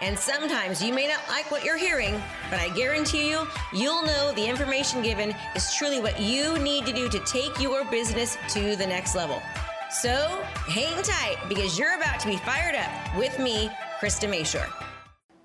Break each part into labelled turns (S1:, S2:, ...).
S1: And sometimes you may not like what you're hearing, but I guarantee you, you'll know the information given is truly what you need to do to take your business to the next level. So hang tight because you're about to be fired up with me, Krista Mashore.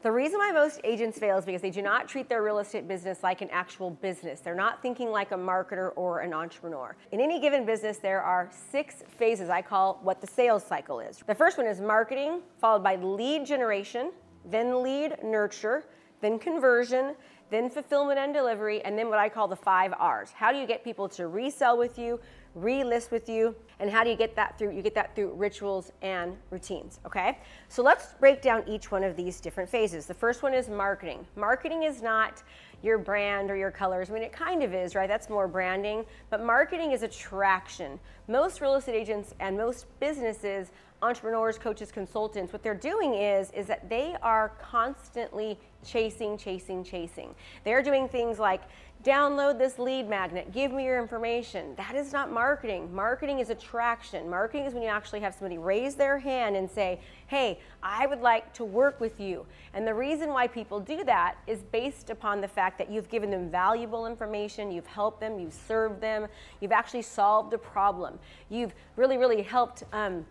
S2: The reason why most agents fail is because they do not treat their real estate business like an actual business. They're not thinking like a marketer or an entrepreneur. In any given business, there are six phases I call what the sales cycle is. The first one is marketing, followed by lead generation, then lead nurture, then conversion, then fulfillment and delivery, and then what I call the five R's. How do you get people to resell with you, relist with you, and how do you get that through? You get that through rituals and routines, okay? So let's break down each one of these different phases. The first one is marketing. Marketing is not your brand or your colors. I mean, it kind of is, right? That's more branding, but marketing is attraction. Most real estate agents and most businesses entrepreneurs, coaches, consultants, what they're doing is is that they are constantly chasing, chasing, chasing. They're doing things like download this lead magnet, give me your information. That is not marketing. Marketing is attraction. Marketing is when you actually have somebody raise their hand and say, "Hey, I would like to work with you." And the reason why people do that is based upon the fact that you've given them valuable information, you've helped them, you've served them, you've actually solved a problem. You've really really helped um,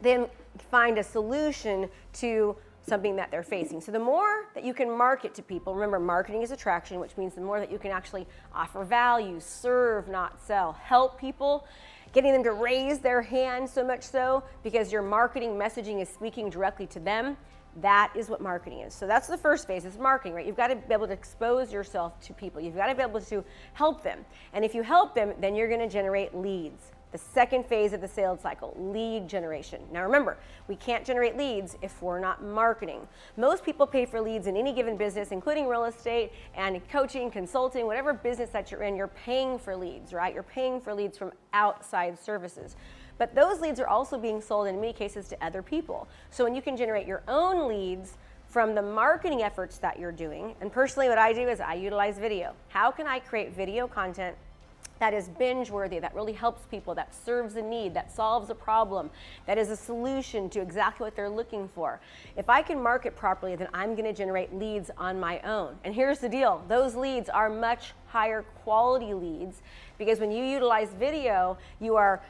S2: then find a solution to something that they're facing. So the more that you can market to people, remember marketing is attraction, which means the more that you can actually offer value, serve, not sell, help people, getting them to raise their hand so much so because your marketing messaging is speaking directly to them. That is what marketing is. So that's the first phase, is marketing, right? You've got to be able to expose yourself to people. You've got to be able to help them. And if you help them, then you're going to generate leads the second phase of the sales cycle, lead generation. Now remember, we can't generate leads if we're not marketing. Most people pay for leads in any given business, including real estate and coaching, consulting, whatever business that you're in, you're paying for leads, right? You're paying for leads from outside services. But those leads are also being sold in many cases to other people. So when you can generate your own leads, from the marketing efforts that you're doing. And personally, what I do is I utilize video. How can I create video content that is binge worthy, that really helps people, that serves a need, that solves a problem, that is a solution to exactly what they're looking for. If I can market properly, then I'm going to generate leads on my own. And here's the deal those leads are much higher quality leads because when you utilize video, you are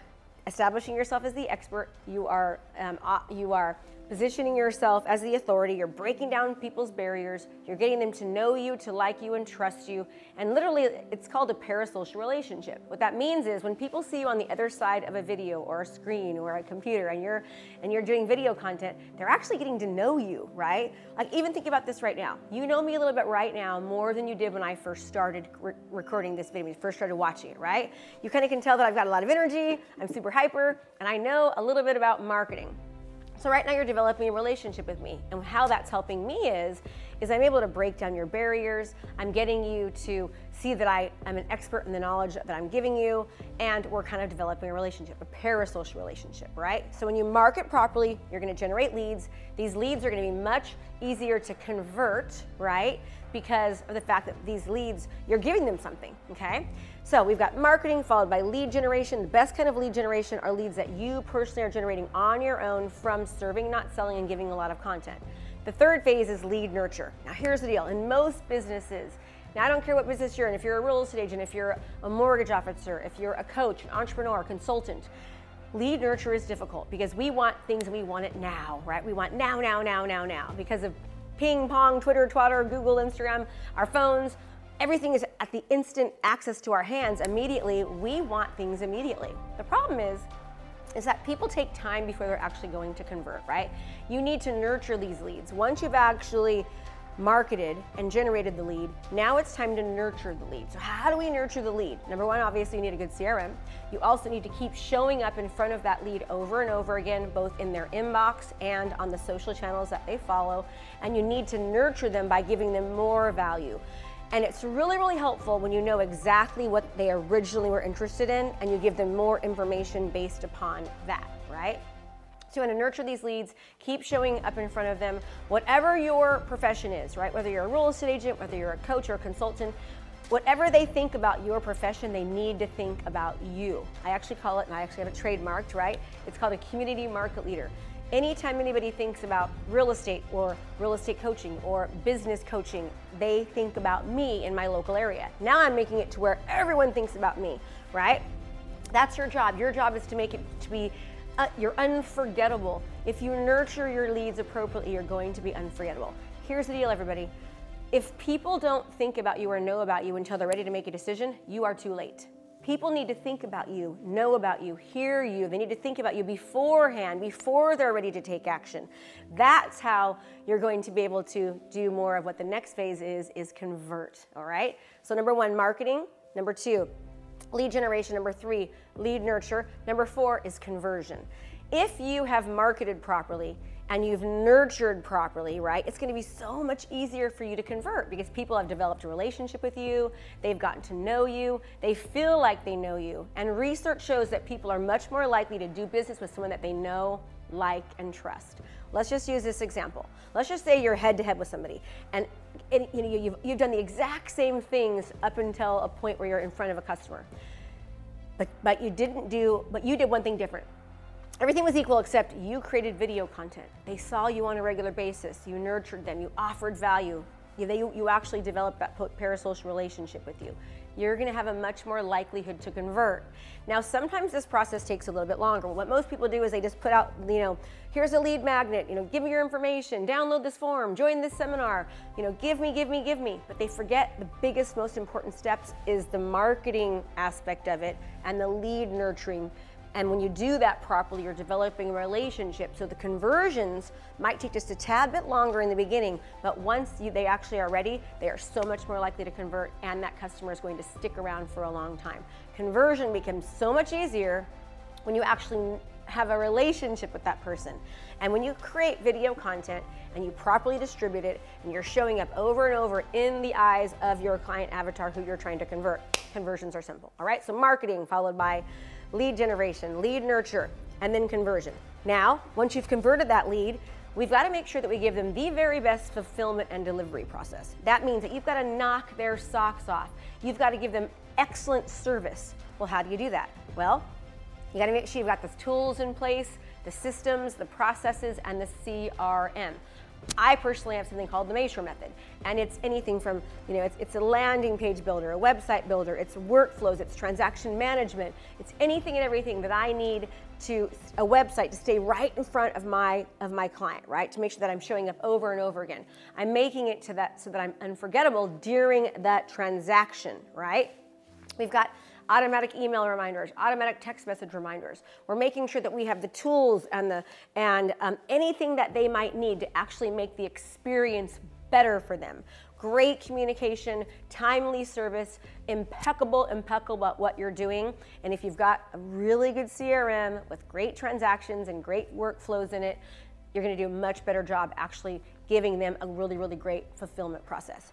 S2: establishing yourself as the expert, you are, um, you are positioning yourself as the authority. You're breaking down people's barriers. You're getting them to know you, to like you, and trust you. And literally, it's called a parasocial relationship. What that means is when people see you on the other side of a video or a screen or a computer, and you're and you're doing video content, they're actually getting to know you, right? Like even think about this right now. You know me a little bit right now more than you did when I first started re- recording this video, when you first started watching it, right? You kind of can tell that I've got a lot of energy. I'm super hyper, and I know a little bit about marketing. So right now you're developing a relationship with me. And how that's helping me is is I'm able to break down your barriers. I'm getting you to see that I am an expert in the knowledge that I'm giving you, and we're kind of developing a relationship, a parasocial relationship, right? So when you market properly, you're gonna generate leads. These leads are gonna be much easier to convert, right? Because of the fact that these leads, you're giving them something, okay? So we've got marketing followed by lead generation. The best kind of lead generation are leads that you personally are generating on your own from serving, not selling, and giving a lot of content. The third phase is lead nurture. Now, here's the deal in most businesses, now I don't care what business you're in, if you're a real estate agent, if you're a mortgage officer, if you're a coach, an entrepreneur, a consultant, lead nurture is difficult because we want things we want it now, right? We want now, now, now, now, now because of ping pong, Twitter, Twitter, Google, Instagram, our phones everything is at the instant access to our hands immediately. We want things immediately. The problem is, is that people take time before they're actually going to convert, right? You need to nurture these leads. Once you've actually marketed and generated the lead, now it's time to nurture the lead. So, how do we nurture the lead? Number one, obviously, you need a good CRM. You also need to keep showing up in front of that lead over and over again, both in their inbox and on the social channels that they follow. And you need to nurture them by giving them more value And it's really, really helpful when you know exactly what they originally were interested in and you give them more information based upon that, right? So you want to nurture these leads, keep showing up in front of them, whatever your profession is, right? Whether you're a real estate agent, whether you're a coach or a consultant, whatever they think about your profession, they need to think about you. I actually call it, and I actually have it trademarked, right? It's called a community market leader. Anytime anybody thinks about real estate or real estate coaching or business coaching, they think about me in my local area. Now I'm making it to where everyone thinks about me, right? That's your job. Your job is to make it to be uh, you're unforgettable. If you nurture your leads appropriately, you're going to be unforgettable. Here's the deal, everybody. If people don't think about you or know about you until they're ready to make a decision, you are too late. People need to think about you, know about you, hear you. They need to think about you beforehand, before they're ready to take action. That's how you're going to be able to do more of what the next phase is is convert, all right? So number 1, marketing. Number 2, lead generation. Number 3, lead nurture. Number 4 is conversion. If you have marketed properly, and you've nurtured properly, right, it's going to be so much easier for you to convert because people have developed a relationship with you, they've gotten to know you, they feel like they know you. And research shows that people are much more likely to do business with someone that they know, like, and trust. Let's just use this example. Let's just say you're head to head with somebody, and, and you know, you've, you've done the exact same things up until a point where you're in front of a customer. But, but you didn't do, but you did one thing different Everything was equal except you created video content. They saw you on a regular basis. You nurtured them. You offered value. You, they, you actually developed that parasocial relationship with you. You're going to have a much more likelihood to convert. Now, sometimes this process takes a little bit longer. What most people do is they just put out, you know, here's a lead magnet, you know, give me your information, download this form, join this seminar, you know, give me, give me, give me. But they forget the biggest, most important steps is the marketing aspect of it and the lead nurturing and when you do that properly, you're developing a relationship. So the conversions might take just a tad bit longer in the beginning, but once you, they actually are ready, they are so much more likely to convert, and that customer is going to stick around for a long time. Conversion becomes so much easier when you actually have a relationship with that person. And when you create video content and you properly distribute it and you're showing up over and over in the eyes of your client avatar who you're trying to convert, conversions are simple. All right, so marketing followed by lead generation, lead nurture, and then conversion. Now, once you've converted that lead, we've got to make sure that we give them the very best fulfillment and delivery process. That means that you've got to knock their socks off. You've got to give them excellent service. Well, how do you do that? Well, you got to make sure you've got the tools in place, the systems, the processes, and the CRM. I personally have something called the Maestro method, and it's anything from, you know, it's, it's a landing page builder, a website builder, it's workflows, it's transaction management, it's anything and everything that I need to a website to stay right in front of my of my client, right? To make sure that I'm showing up over and over again. I'm making it to that so that I'm unforgettable during that transaction, right? We've got automatic email reminders, automatic text message reminders. We're making sure that we have the tools and the and um, anything that they might need to actually make the experience better for them. Great communication, timely service, impeccable, impeccable about what you're doing. And if you've got a really good CRM with great transactions and great workflows in it, you're to do a much better job actually giving them a really, really great fulfillment process.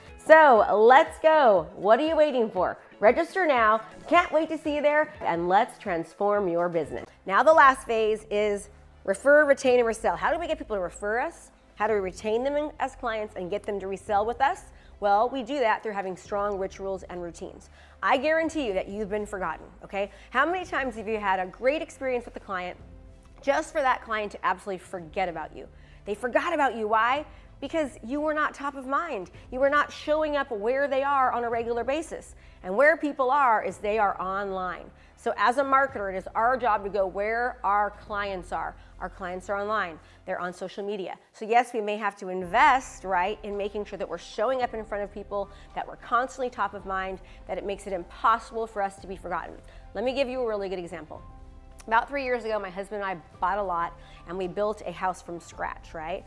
S2: So let's go. What are you waiting for? Register now. Can't wait to see you there, and let's transform your business. Now, the last phase is refer, retain, and resell. How do we get people to refer us? How do we retain them as clients and get them to resell with us? Well, we do that through having strong rituals and routines. I guarantee you that you've been forgotten, okay? How many times have you had a great experience with the client just for that client to absolutely forget about you? They forgot about you. Why? Because you were not top of mind. You were not showing up where they are on a regular basis. And where people are is they are online. So, as a marketer, it is our job to go where our clients are. Our clients are online, they're on social media. So, yes, we may have to invest, right, in making sure that we're showing up in front of people, that we're constantly top of mind, that it makes it impossible for us to be forgotten. Let me give you a really good example. About three years ago, my husband and I bought a lot and we built a house from scratch, right?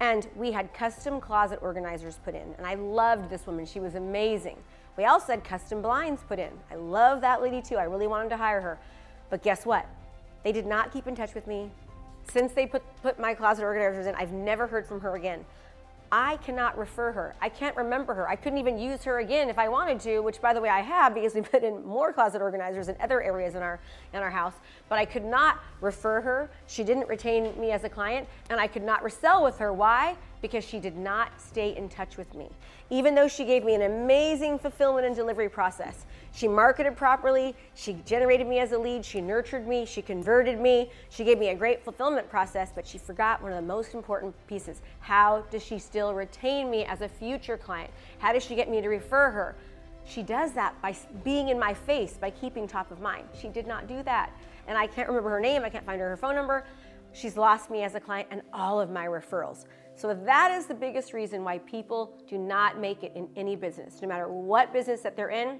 S2: And we had custom closet organizers put in. And I loved this woman, she was amazing. We also had custom blinds put in. I love that lady too. I really wanted to hire her. But guess what? They did not keep in touch with me. Since they put, put my closet organizers in, I've never heard from her again. I cannot refer her. I can't remember her. I couldn't even use her again if I wanted to, which by the way I have because we put in more closet organizers in other areas in our in our house, but I could not refer her. She didn't retain me as a client and I could not resell with her. Why? Because she did not stay in touch with me. Even though she gave me an amazing fulfillment and delivery process. She marketed properly, she generated me as a lead, she nurtured me, she converted me, she gave me a great fulfillment process, but she forgot one of the most important pieces. How does she still retain me as a future client? How does she get me to refer her? She does that by being in my face, by keeping top of mind. She did not do that. And I can't remember her name, I can't find her, her phone number. She's lost me as a client and all of my referrals. So that is the biggest reason why people do not make it in any business, no matter what business that they're in.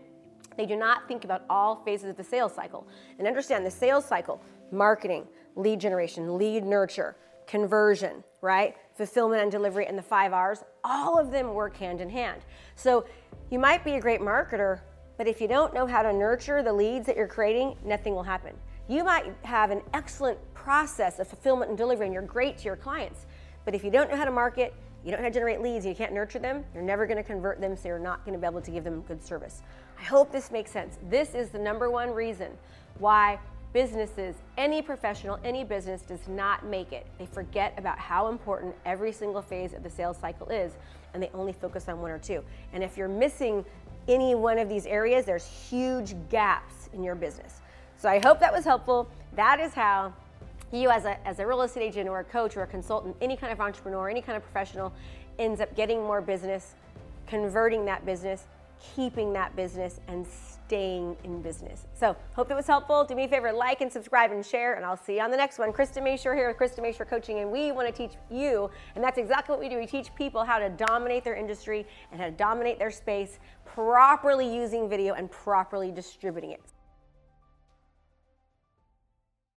S2: They do not think about all phases of the sales cycle. And understand the sales cycle marketing, lead generation, lead nurture, conversion, right? Fulfillment and delivery, and the five R's, all of them work hand in hand. So you might be a great marketer, but if you don't know how to nurture the leads that you're creating, nothing will happen. You might have an excellent process of fulfillment and delivery, and you're great to your clients. But if you don't know how to market, you don't know how to generate leads, you can't nurture them, you're never going to convert them, so you're not going to be able to give them good service. I hope this makes sense. This is the number one reason why businesses, any professional, any business does not make it. They forget about how important every single phase of the sales cycle is, and they only focus on one or two. And if you're missing any one of these areas, there's huge gaps in your business. So I hope that was helpful. That is how you as a, as a real estate agent or a coach or a consultant, any kind of entrepreneur, any kind of professional, ends up getting more business, converting that business, keeping that business, and staying in business. So, hope that was helpful. Do me a favor, like and subscribe and share, and I'll see you on the next one. Krista Mashore here with Krista Mashore Coaching, and we want to teach you, and that's exactly what we do. We teach people how to dominate their industry and how to dominate their space, properly using video and properly distributing it.